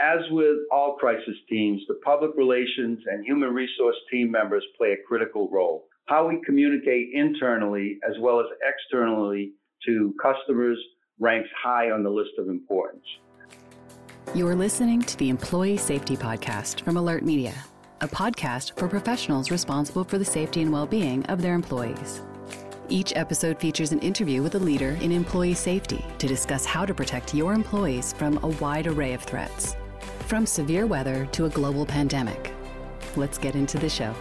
As with all crisis teams, the public relations and human resource team members play a critical role. How we communicate internally as well as externally to customers ranks high on the list of importance. You're listening to the Employee Safety Podcast from AlertMedia, a podcast for professionals responsible for the safety and well being of their employees. Each episode features an interview with a leader in employee safety to discuss how to protect your employees from a wide array of threats, from severe weather to a global pandemic. Let's get into the show.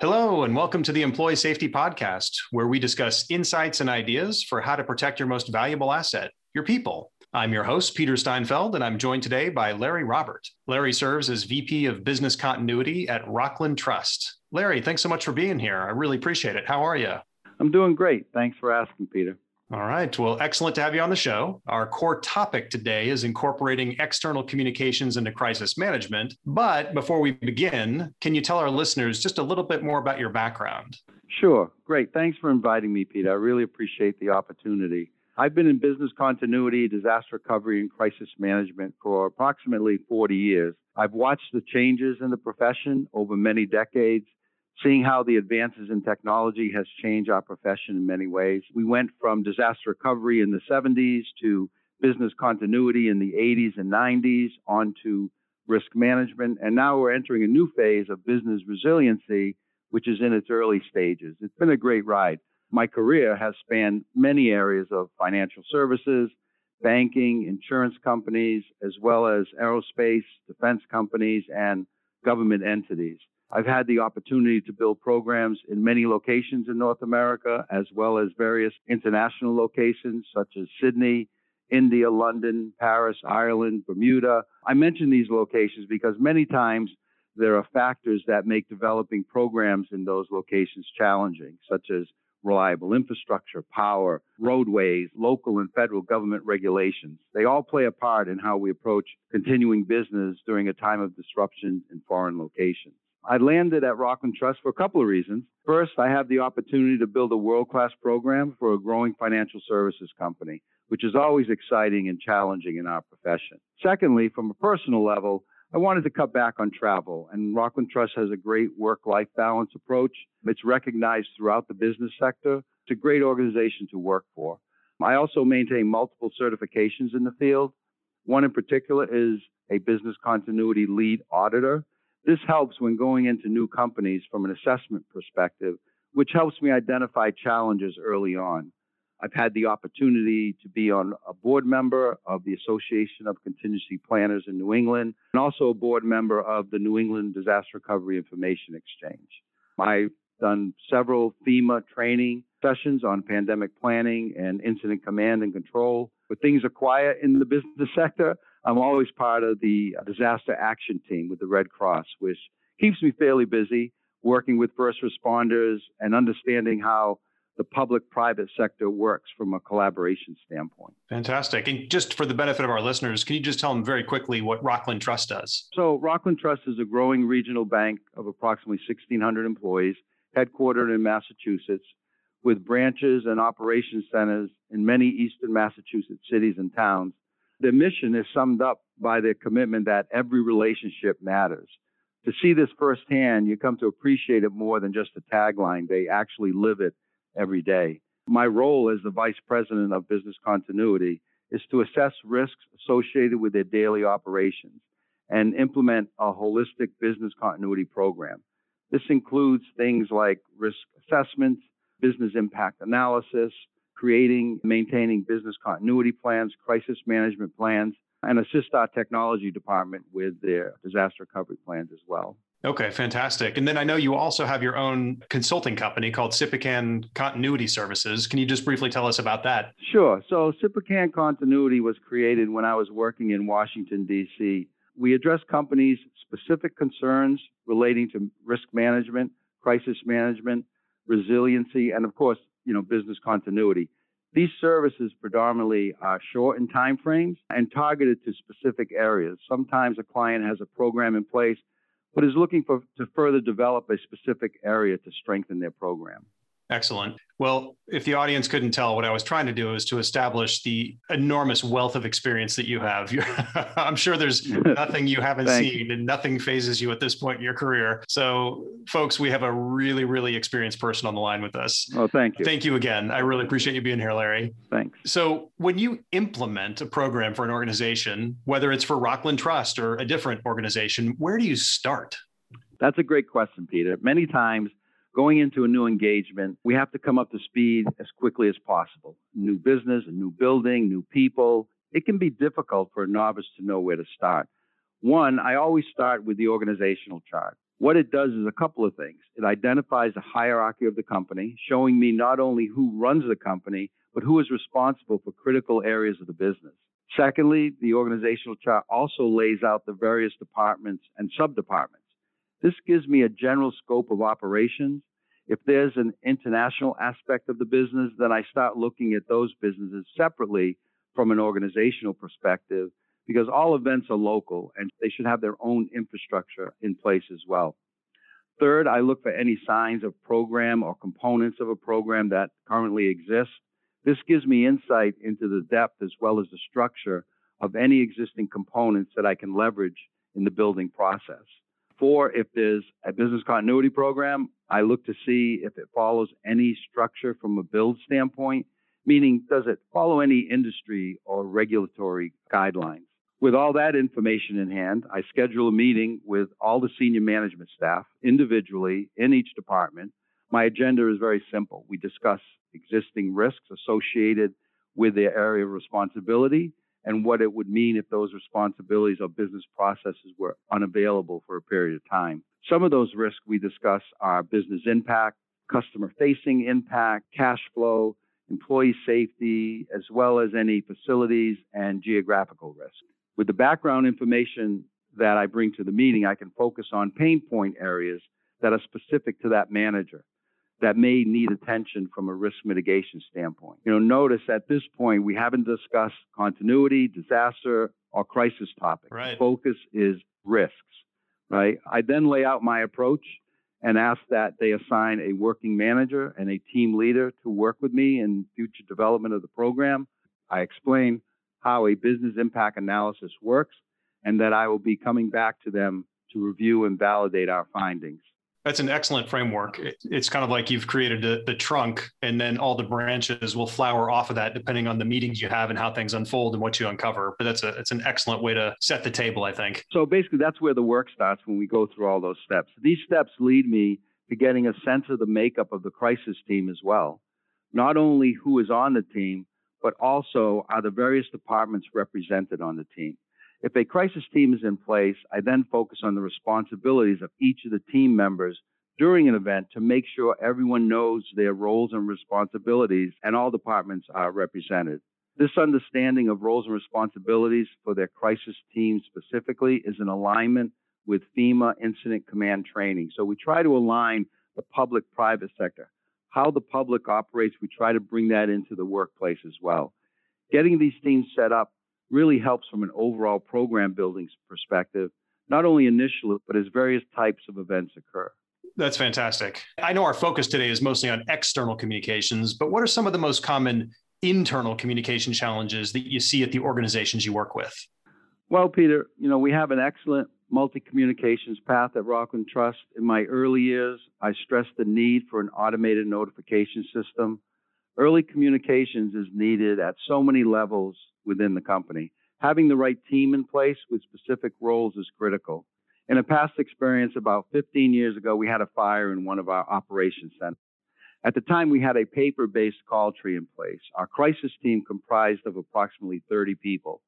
Hello, and welcome to the Employee Safety Podcast, where we discuss insights and ideas for how to protect your most valuable asset, your people. I'm your host, Peter Steinfeld, and I'm joined today by Larry Robert. Larry serves as VP of Business Continuity at Rockland Trust. Larry, thanks so much for being here. I really appreciate it. How are you? I'm doing great. Thanks for asking, Peter. All right. Well, excellent to have you on the show. Our core topic today is incorporating external communications into crisis management. But before we begin, can you tell our listeners just a little bit more about your background? Sure. Great. Thanks for inviting me, Peter. I really appreciate the opportunity. I've been in business continuity, disaster recovery, and crisis management for approximately 40 years. I've watched the changes in the profession over many decades, seeing how the advances in technology has changed our profession in many ways. We went from disaster recovery in the 70s to business continuity in the 80s and 90s onto risk management, and now we're entering a new phase of business resiliency, which is in its early stages. It's been a great ride my career has spanned many areas of financial services, banking, insurance companies, as well as aerospace, defense companies, and government entities. I've had the opportunity to build programs in many locations in North America, as well as various international locations such as Sydney, India, London, Paris, Ireland, Bermuda. I mention these locations because many times there are factors that make developing programs in those locations challenging, such as reliable infrastructure, power, roadways, local and federal government regulations. They all play a part in how we approach continuing business during a time of disruption in foreign locations. I landed at Rockland Trust for a couple of reasons. First, I have the opportunity to build a world class program for a growing financial services company, which is always exciting and challenging in our profession. Secondly, from a personal level, I wanted to cut back on travel, and Rockland Trust has a great work life balance approach. It's recognized throughout the business sector. It's a great organization to work for. I also maintain multiple certifications in the field. One in particular is a business continuity lead auditor. This helps when going into new companies from an assessment perspective, which helps me identify challenges early on. I've had the opportunity to be on a board member of the Association of Contingency Planners in New England and also a board member of the New England Disaster Recovery Information Exchange. I've done several FEMA training sessions on pandemic planning and incident command and control. When things are quiet in the business sector, I'm always part of the uh, disaster action team with the Red Cross, which keeps me fairly busy working with first responders and understanding how the public private sector works from a collaboration standpoint. Fantastic. And just for the benefit of our listeners, can you just tell them very quickly what Rockland Trust does? So, Rockland Trust is a growing regional bank of approximately 1,600 employees, headquartered in Massachusetts, with branches and operation centers in many eastern Massachusetts cities and towns. Their mission is summed up by their commitment that every relationship matters. To see this firsthand, you come to appreciate it more than just a tagline. They actually live it every day. My role as the vice president of business continuity is to assess risks associated with their daily operations and implement a holistic business continuity program. This includes things like risk assessments, business impact analysis, creating, maintaining business continuity plans, crisis management plans, and assist our technology department with their disaster recovery plans as well. Okay, fantastic. And then I know you also have your own consulting company called Sippican Continuity Services. Can you just briefly tell us about that? Sure. So Sippican Continuity was created when I was working in Washington, D.C. We address companies' specific concerns relating to risk management, crisis management, resiliency, and of course, you know, business continuity. These services predominantly are short in time frames and targeted to specific areas. Sometimes a client has a program in place but is looking for to further develop a specific area to strengthen their program. Excellent. Well, if the audience couldn't tell, what I was trying to do is to establish the enormous wealth of experience that you have. I'm sure there's nothing you haven't seen you. and nothing phases you at this point in your career. So, folks, we have a really, really experienced person on the line with us. Oh, thank you. Thank you again. I really appreciate you being here, Larry. Thanks. So, when you implement a program for an organization, whether it's for Rockland Trust or a different organization, where do you start? That's a great question, Peter. Many times, going into a new engagement, we have to come up to speed as quickly as possible. New business, a new building, new people. It can be difficult for a novice to know where to start. One, I always start with the organizational chart. What it does is a couple of things. It identifies the hierarchy of the company, showing me not only who runs the company, but who is responsible for critical areas of the business. Secondly, the organizational chart also lays out the various departments and subdepartments. This gives me a general scope of operations if there's an international aspect of the business, then I start looking at those businesses separately from an organizational perspective because all events are local and they should have their own infrastructure in place as well. Third, I look for any signs of program or components of a program that currently exist. This gives me insight into the depth as well as the structure of any existing components that I can leverage in the building process. Four, if there's a business continuity program, I look to see if it follows any structure from a build standpoint, meaning does it follow any industry or regulatory guidelines? With all that information in hand, I schedule a meeting with all the senior management staff individually in each department. My agenda is very simple. We discuss existing risks associated with their area of responsibility and what it would mean if those responsibilities or business processes were unavailable for a period of time. Some of those risks we discuss are business impact, customer facing impact, cash flow, employee safety, as well as any facilities and geographical risk. With the background information that I bring to the meeting, I can focus on pain point areas that are specific to that manager that may need attention from a risk mitigation standpoint. You know, notice at this point we haven't discussed continuity, disaster, or crisis topics. Right. The focus is risks, right? I then lay out my approach and ask that they assign a working manager and a team leader to work with me in future development of the program. I explain how a business impact analysis works and that I will be coming back to them to review and validate our findings. That's an excellent framework. It's kind of like you've created the, trunk, and then all the branches will flower off of that, depending on the meetings you have and how things unfold and what you uncover. But that's a it's an excellent way to set the table, I think. So basically, that's where the work starts when we go through all those steps. These steps lead me to getting a sense of the makeup of the crisis team as well. Not only who is on the team, but also are the various departments represented on the team. If a crisis team is in place, I then focus on the responsibilities of each of the team members during an event to make sure everyone knows their roles and responsibilities and all departments are represented. This understanding of roles and responsibilities for their crisis team specifically is in alignment with FEMA incident command training. So we try to align the public private sector. How the public operates, we try to bring that into the workplace as well. Getting these teams set up really helps from an overall program building perspective, not only initially, but as various types of events occur. That's fantastic. I know our focus today is mostly on external communications, but what are some of the most common internal communication challenges that you see at the organizations you work with? Well, Peter, you know, we have an excellent multi communications path at Rockland Trust. In my early years, I stressed the need for an automated notification system. Early communications is needed at so many levels within the company. Having the right team in place with specific roles is critical. In a past experience about 15 years ago, we had a fire in one of our operations centers. At the time, we had a paper based call tree in place. Our crisis team comprised of approximately 30 people,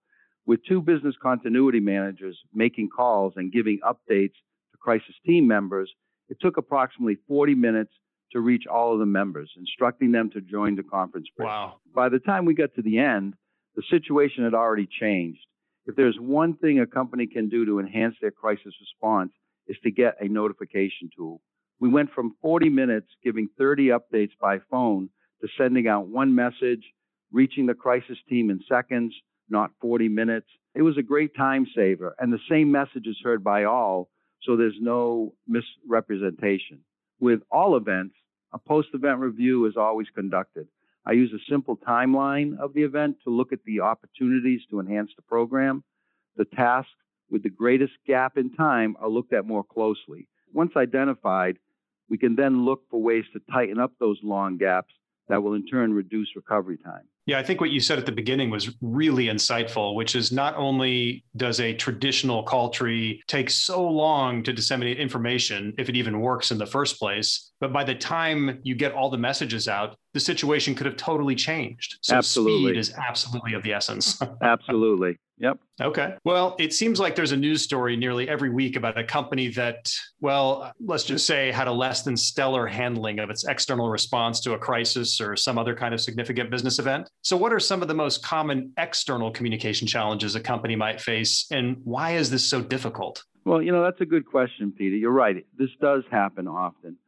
with two business continuity managers making calls and giving updates to crisis team members. It took approximately 40 minutes to reach all of the members, instructing them to join the conference. Wow. By the time we got to the end, the situation had already changed. If there's one thing a company can do to enhance their crisis response, is to get a notification tool. We went from 40 minutes giving 30 updates by phone to sending out one message, reaching the crisis team in seconds, not 40 minutes. It was a great time saver, and the same message is heard by all, so there's no misrepresentation. With all events, a post event review is always conducted. I use a simple timeline of the event to look at the opportunities to enhance the program. The tasks with the greatest gap in time are looked at more closely. Once identified, we can then look for ways to tighten up those long gaps that will in turn reduce recovery time. Yeah, I think what you said at the beginning was really insightful, which is not only does a traditional call tree take so long to disseminate information, if it even works in the first place, but by the time you get all the messages out, the situation could have totally changed. So absolutely. speed is absolutely of the essence. absolutely. Yep. Okay. Well, it seems like there's a news story nearly every week about a company that, well, let's just say had a less than stellar handling of its external response to a crisis or some other kind of significant business event. So, what are some of the most common external communication challenges a company might face, and why is this so difficult? Well, you know, that's a good question, Peter. You're right. This does happen often.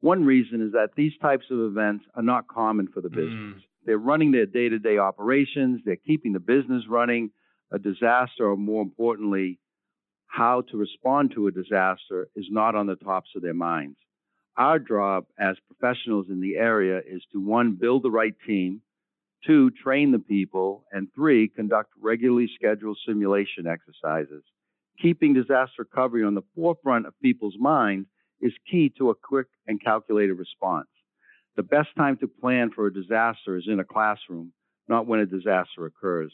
One reason is that these types of events are not common for the business. Mm. They're running their day to day operations, they're keeping the business running a disaster, or more importantly, how to respond to a disaster is not on the tops of their minds. Our job as professionals in the area is to one, build the right team, two, train the people, and three, conduct regularly scheduled simulation exercises. Keeping disaster recovery on the forefront of people's minds is key to a quick and calculated response. The best time to plan for a disaster is in a classroom, not when a disaster occurs.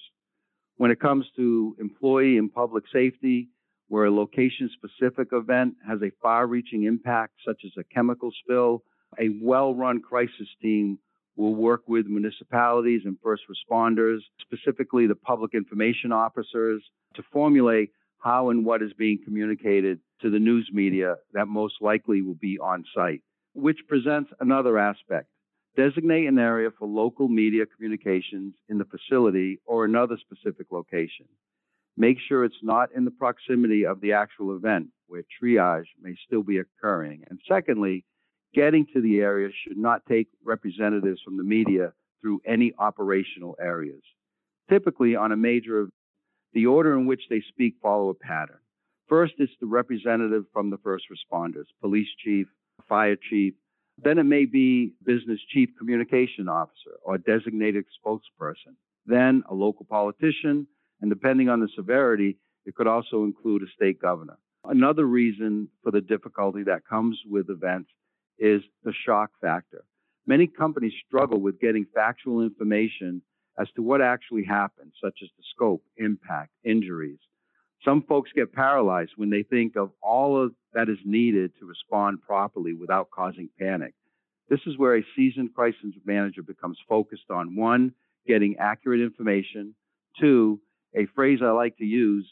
When it comes to employee and public safety, where a location specific event has a far reaching impact, such as a chemical spill, a well run crisis team will work with municipalities and first responders, specifically the public information officers, to formulate how and what is being communicated to the news media that most likely will be on site, which presents another aspect. Designate an area for local media communications in the facility or another specific location. Make sure it's not in the proximity of the actual event where triage may still be occurring. And secondly, getting to the area should not take representatives from the media through any operational areas. Typically, on a major, the order in which they speak follow a pattern. First, it's the representative from the first responders, police chief, fire chief, then it may be business chief communication officer or designated spokesperson. Then a local politician, and depending on the severity, it could also include a state governor. Another reason for the difficulty that comes with events is the shock factor. Many companies struggle with getting factual information as to what actually happened, such as the scope, impact, injuries, some folks get paralyzed when they think of all of that is needed to respond properly without causing panic. This is where a seasoned crisis manager becomes focused on one, getting accurate information, two, a phrase I like to use,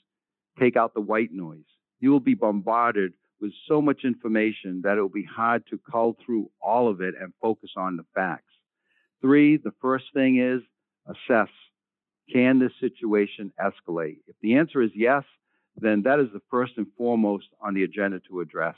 take out the white noise. You will be bombarded with so much information that it will be hard to cull through all of it and focus on the facts. Three, the first thing is assess. Can this situation escalate? If the answer is yes, then that is the first and foremost on the agenda to address.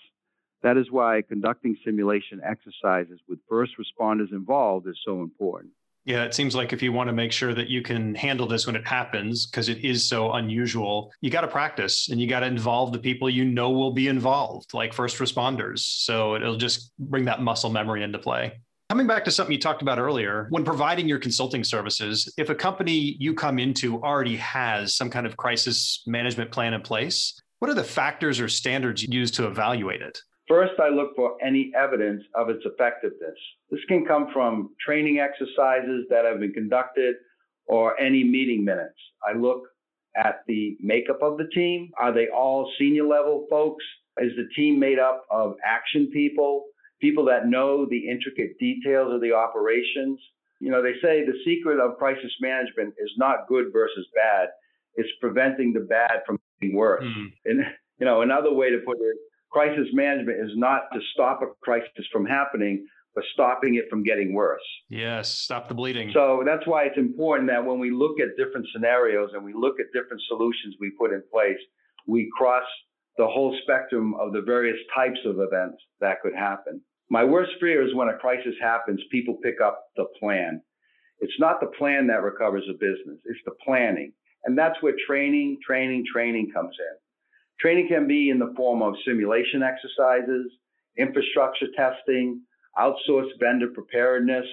That is why conducting simulation exercises with first responders involved is so important. Yeah, it seems like if you want to make sure that you can handle this when it happens, because it is so unusual, you got to practice and you got to involve the people you know will be involved, like first responders. So it'll just bring that muscle memory into play. Coming back to something you talked about earlier, when providing your consulting services, if a company you come into already has some kind of crisis management plan in place, what are the factors or standards used to evaluate it? First, I look for any evidence of its effectiveness. This can come from training exercises that have been conducted or any meeting minutes. I look at the makeup of the team. Are they all senior level folks? Is the team made up of action people? People that know the intricate details of the operations. You know, they say the secret of crisis management is not good versus bad, it's preventing the bad from being worse. Mm. And, you know, another way to put it, crisis management is not to stop a crisis from happening, but stopping it from getting worse. Yes, stop the bleeding. So that's why it's important that when we look at different scenarios and we look at different solutions we put in place, we cross the whole spectrum of the various types of events that could happen. My worst fear is when a crisis happens, people pick up the plan. It's not the plan that recovers a business, it's the planning. And that's where training, training, training comes in. Training can be in the form of simulation exercises, infrastructure testing, outsourced vendor preparedness,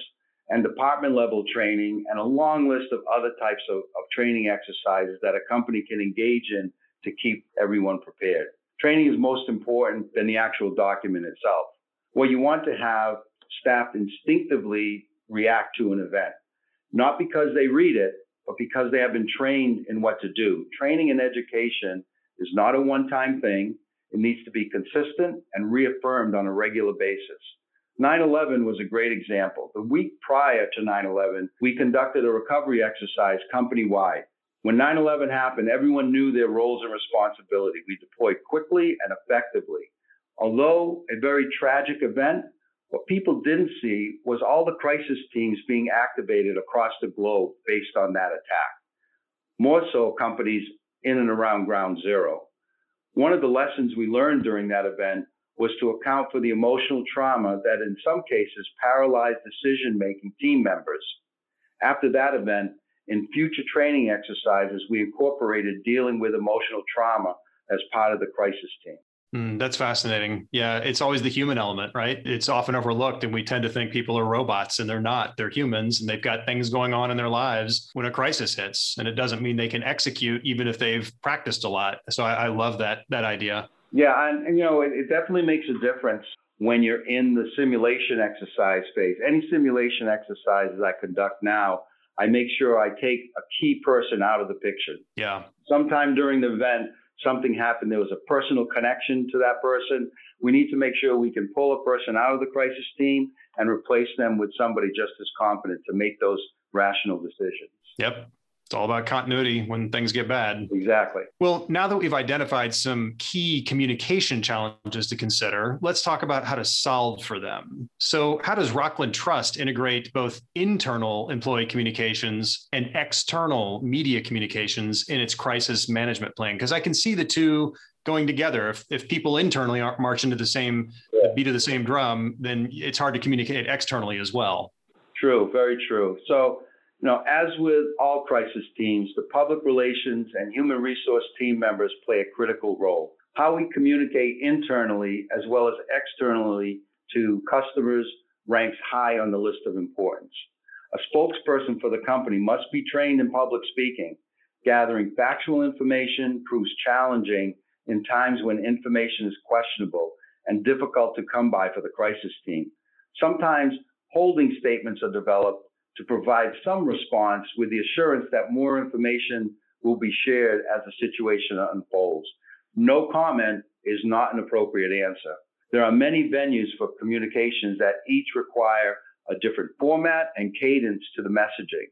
and department level training, and a long list of other types of, of training exercises that a company can engage in to keep everyone prepared. Training is most important than the actual document itself. What you want to have staff instinctively react to an event, not because they read it, but because they have been trained in what to do. Training and education is not a one time thing. It needs to be consistent and reaffirmed on a regular basis. 9 11 was a great example. The week prior to 9 11, we conducted a recovery exercise company wide. When 9 11 happened, everyone knew their roles and responsibility. We deployed quickly and effectively. Although a very tragic event, what people didn't see was all the crisis teams being activated across the globe based on that attack. More so, companies in and around ground zero. One of the lessons we learned during that event was to account for the emotional trauma that in some cases paralyzed decision making team members. After that event, in future training exercises, we incorporated dealing with emotional trauma as part of the crisis team. Mm, that's fascinating. Yeah, it's always the human element, right? It's often overlooked, and we tend to think people are robots, and they're not. They're humans, and they've got things going on in their lives when a crisis hits, and it doesn't mean they can execute even if they've practiced a lot. So I, I love that that idea. Yeah, and, and you know, it, it definitely makes a difference when you're in the simulation exercise phase. Any simulation exercises I conduct now, I make sure I take a key person out of the picture. Yeah. Sometime during the event, something happened, there was a personal connection to that person. We need to make sure we can pull a person out of the crisis team and replace them with somebody just as competent to make those rational decisions. Yep. It's all about continuity when things get bad. Exactly. Well, now that we've identified some key communication challenges to consider, let's talk about how to solve for them. So, how does Rockland Trust integrate both internal employee communications and external media communications in its crisis management plan? Because I can see the two going together. If, if people internally aren't marching to the same yeah. beat of the same drum, then it's hard to communicate externally as well. True, very true. So, you know, as with all crisis teams, the public relations and human resource team members play a critical role. How we communicate internally as well as externally to customers ranks high on the list of importance. A spokesperson for the company must be trained in public speaking. Gathering factual information proves challenging in times when information is questionable and difficult to come by for the crisis team. Sometimes holding statements are developed to provide some response with the assurance that more information will be shared as the situation unfolds. No comment is not an appropriate answer. There are many venues for communications that each require a different format and cadence to the messaging.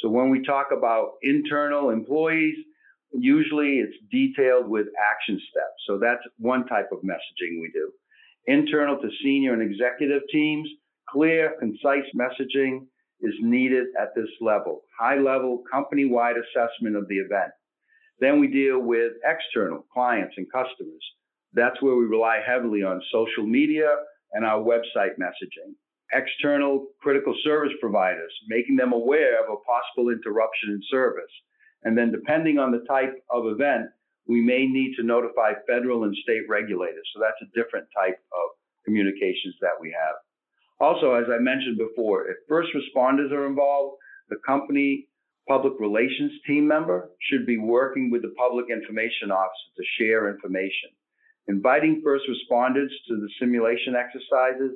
So when we talk about internal employees, usually it's detailed with action steps. So that's one type of messaging we do. Internal to senior and executive teams, clear, concise messaging is needed at this level, high level company wide assessment of the event. Then we deal with external clients and customers. That's where we rely heavily on social media and our website messaging. External critical service providers, making them aware of a possible interruption in service. And then, depending on the type of event, we may need to notify federal and state regulators. So that's a different type of communications that we have. Also, as I mentioned before, if first responders are involved, the company public relations team member should be working with the public information officer to share information. Inviting first responders to the simulation exercises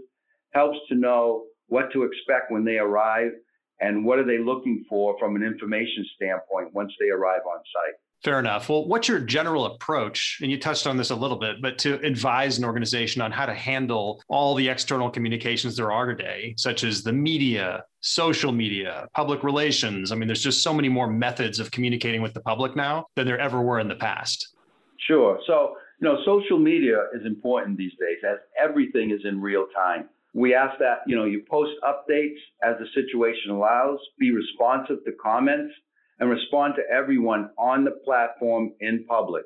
helps to know what to expect when they arrive and what are they looking for from an information standpoint once they arrive on site. Fair enough. Well, what's your general approach? And you touched on this a little bit, but to advise an organization on how to handle all the external communications there are today, such as the media, social media, public relations. I mean, there's just so many more methods of communicating with the public now than there ever were in the past. Sure. So, you know, social media is important these days as everything is in real time. We ask that, you know, you post updates as the situation allows, be responsive to comments and respond to everyone on the platform in public.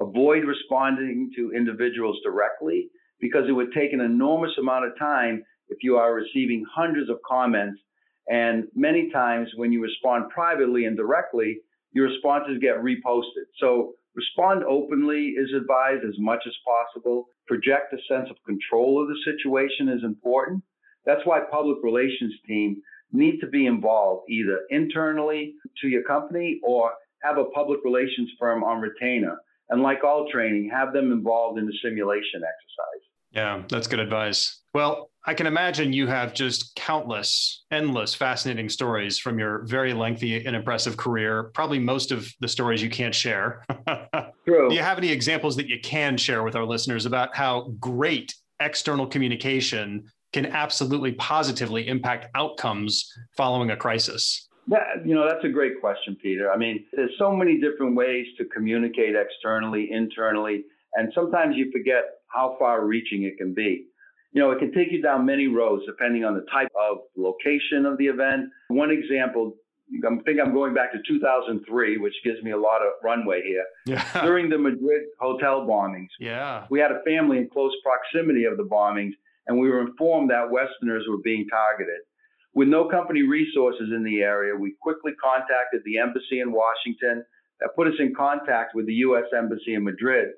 Avoid responding to individuals directly because it would take an enormous amount of time if you are receiving hundreds of comments. And many times when you respond privately and directly, your responses get reposted. So respond openly is advised as much as possible. Project a sense of control of the situation is important. That's why public relations team need to be involved either internally to your company or have a public relations firm on retainer. And like all training, have them involved in the simulation exercise. Yeah, that's good advice. Well, I can imagine you have just countless, endless, fascinating stories from your very lengthy and impressive career. Probably most of the stories you can't share. True. Do you have any examples that you can share with our listeners about how great external communication can absolutely positively impact outcomes following a crisis? That, you know, that's a great question, Peter. I mean, there's so many different ways to communicate externally, internally, and sometimes you forget how far reaching it can be. You know, it can take you down many roads depending on the type of location of the event. One example, I think I'm going back to 2003, which gives me a lot of runway here. Yeah. During the Madrid hotel bombings, Yeah. we had a family in close proximity of the bombings, and we were informed that Westerners were being targeted. With no company resources in the area, we quickly contacted the embassy in Washington. That put us in contact with the U.S. Embassy in Madrid.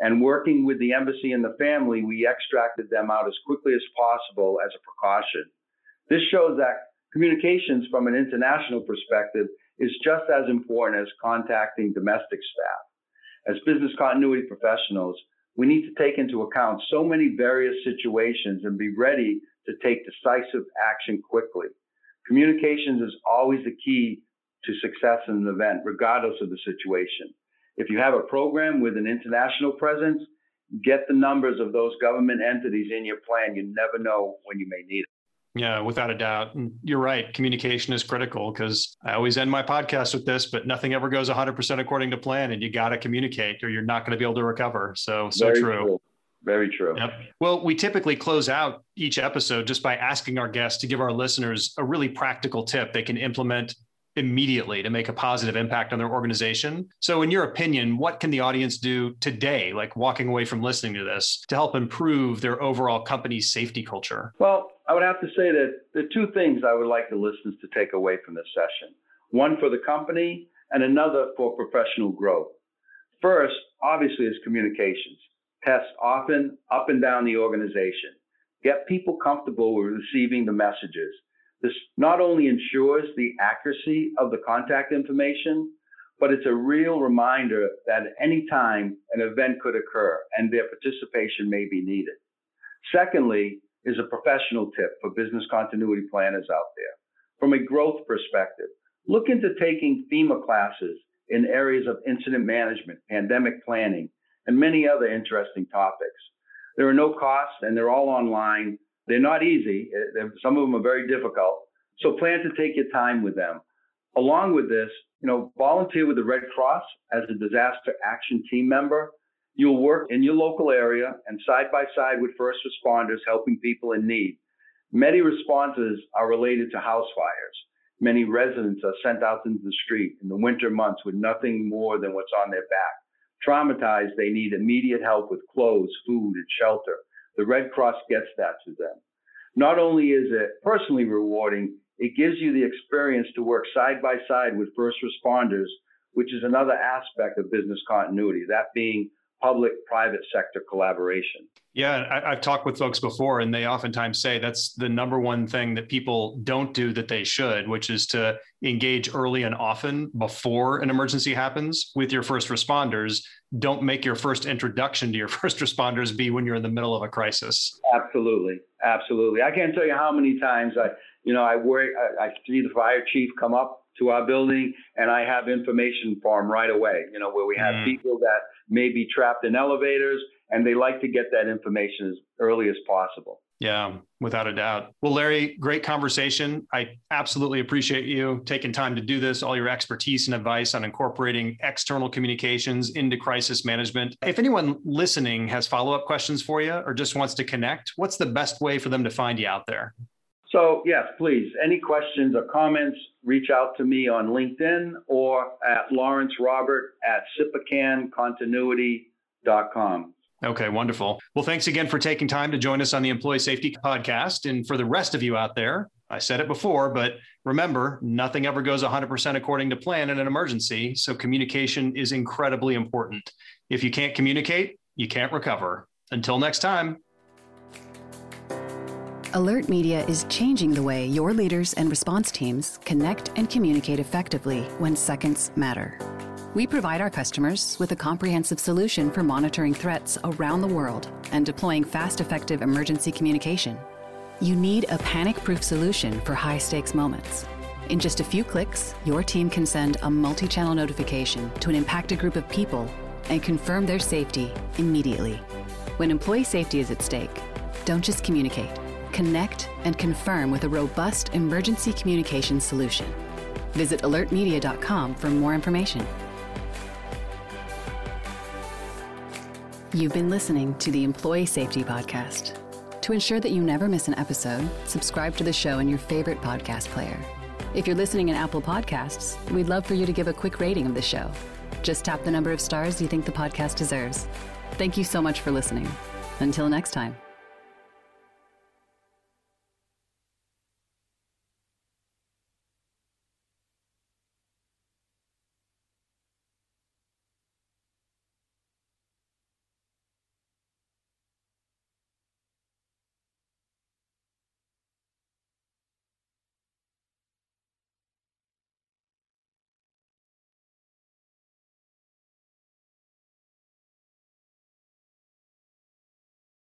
And working with the embassy and the family, we extracted them out as quickly as possible as a precaution. This shows that communications from an international perspective is just as important as contacting domestic staff. As business continuity professionals, we need to take into account so many various situations and be ready to take decisive action quickly. Communications is always the key to success in an event, regardless of the situation. If you have a program with an international presence, get the numbers of those government entities in your plan. You never know when you may need it. Yeah, without a doubt. You're right. Communication is critical because I always end my podcast with this, but nothing ever goes 100% according to plan. And you got to communicate or you're not going to be able to recover. So, so Very true. Very true. Yep. Well, we typically close out each episode just by asking our guests to give our listeners a really practical tip they can implement immediately to make a positive impact on their organization. So, in your opinion, what can the audience do today, like walking away from listening to this, to help improve their overall company safety culture? Well, I would have to say that the two things I would like the listeners to take away from this session one for the company and another for professional growth. First, obviously, is communications. Test often up and down the organization. Get people comfortable with receiving the messages. This not only ensures the accuracy of the contact information, but it's a real reminder that at any time an event could occur and their participation may be needed. Secondly, is a professional tip for business continuity planners out there. From a growth perspective, look into taking FEMA classes in areas of incident management, pandemic planning, and many other interesting topics. There are no costs and they're all online. They're not easy. Some of them are very difficult. So plan to take your time with them. Along with this, you know, volunteer with the Red Cross as a disaster action team member. You'll work in your local area and side by side with first responders helping people in need. Many responses are related to house fires. Many residents are sent out into the street in the winter months with nothing more than what's on their back. Traumatized, they need immediate help with clothes, food, and shelter. The Red Cross gets that to them. Not only is it personally rewarding, it gives you the experience to work side by side with first responders, which is another aspect of business continuity, that being public private sector collaboration. Yeah, I, I've talked with folks before, and they oftentimes say that's the number one thing that people don't do that they should, which is to engage early and often before an emergency happens with your first responders. Don't make your first introduction to your first responders be when you're in the middle of a crisis. Absolutely, absolutely. I can't tell you how many times I, you know, I work, I, I see the fire chief come up to our building, and I have information for him right away. You know, where we have Mm. people that may be trapped in elevators, and they like to get that information as early as possible. Yeah, without a doubt. Well, Larry, great conversation. I absolutely appreciate you taking time to do this, all your expertise and advice on incorporating external communications into crisis management. If anyone listening has follow up questions for you or just wants to connect, what's the best way for them to find you out there? So, yes, please, any questions or comments, reach out to me on LinkedIn or at Lawrence Robert at SIPPICANContinuity.com. Okay, wonderful. Well, thanks again for taking time to join us on the Employee Safety Podcast. And for the rest of you out there, I said it before, but remember, nothing ever goes 100% according to plan in an emergency. So communication is incredibly important. If you can't communicate, you can't recover. Until next time. AlertMedia is changing the way your leaders and response teams connect and communicate effectively when seconds matter. We provide our customers with a comprehensive solution for monitoring threats around the world and deploying fast, effective emergency communication. You need a panic proof solution for high stakes moments. In just a few clicks, your team can send a multi channel notification to an impacted group of people and confirm their safety immediately. When employee safety is at stake, don't just communicate, connect and confirm with a robust emergency communication solution. Visit alertmedia.com for more information. You've been listening to the Employee Safety Podcast. To ensure that you never miss an episode, subscribe to the show in your favorite podcast player. If you're listening in Apple Podcasts, we'd love for you to give a quick rating of the show. Just tap the number of stars you think the podcast deserves. Thank you so much for listening. Until next time.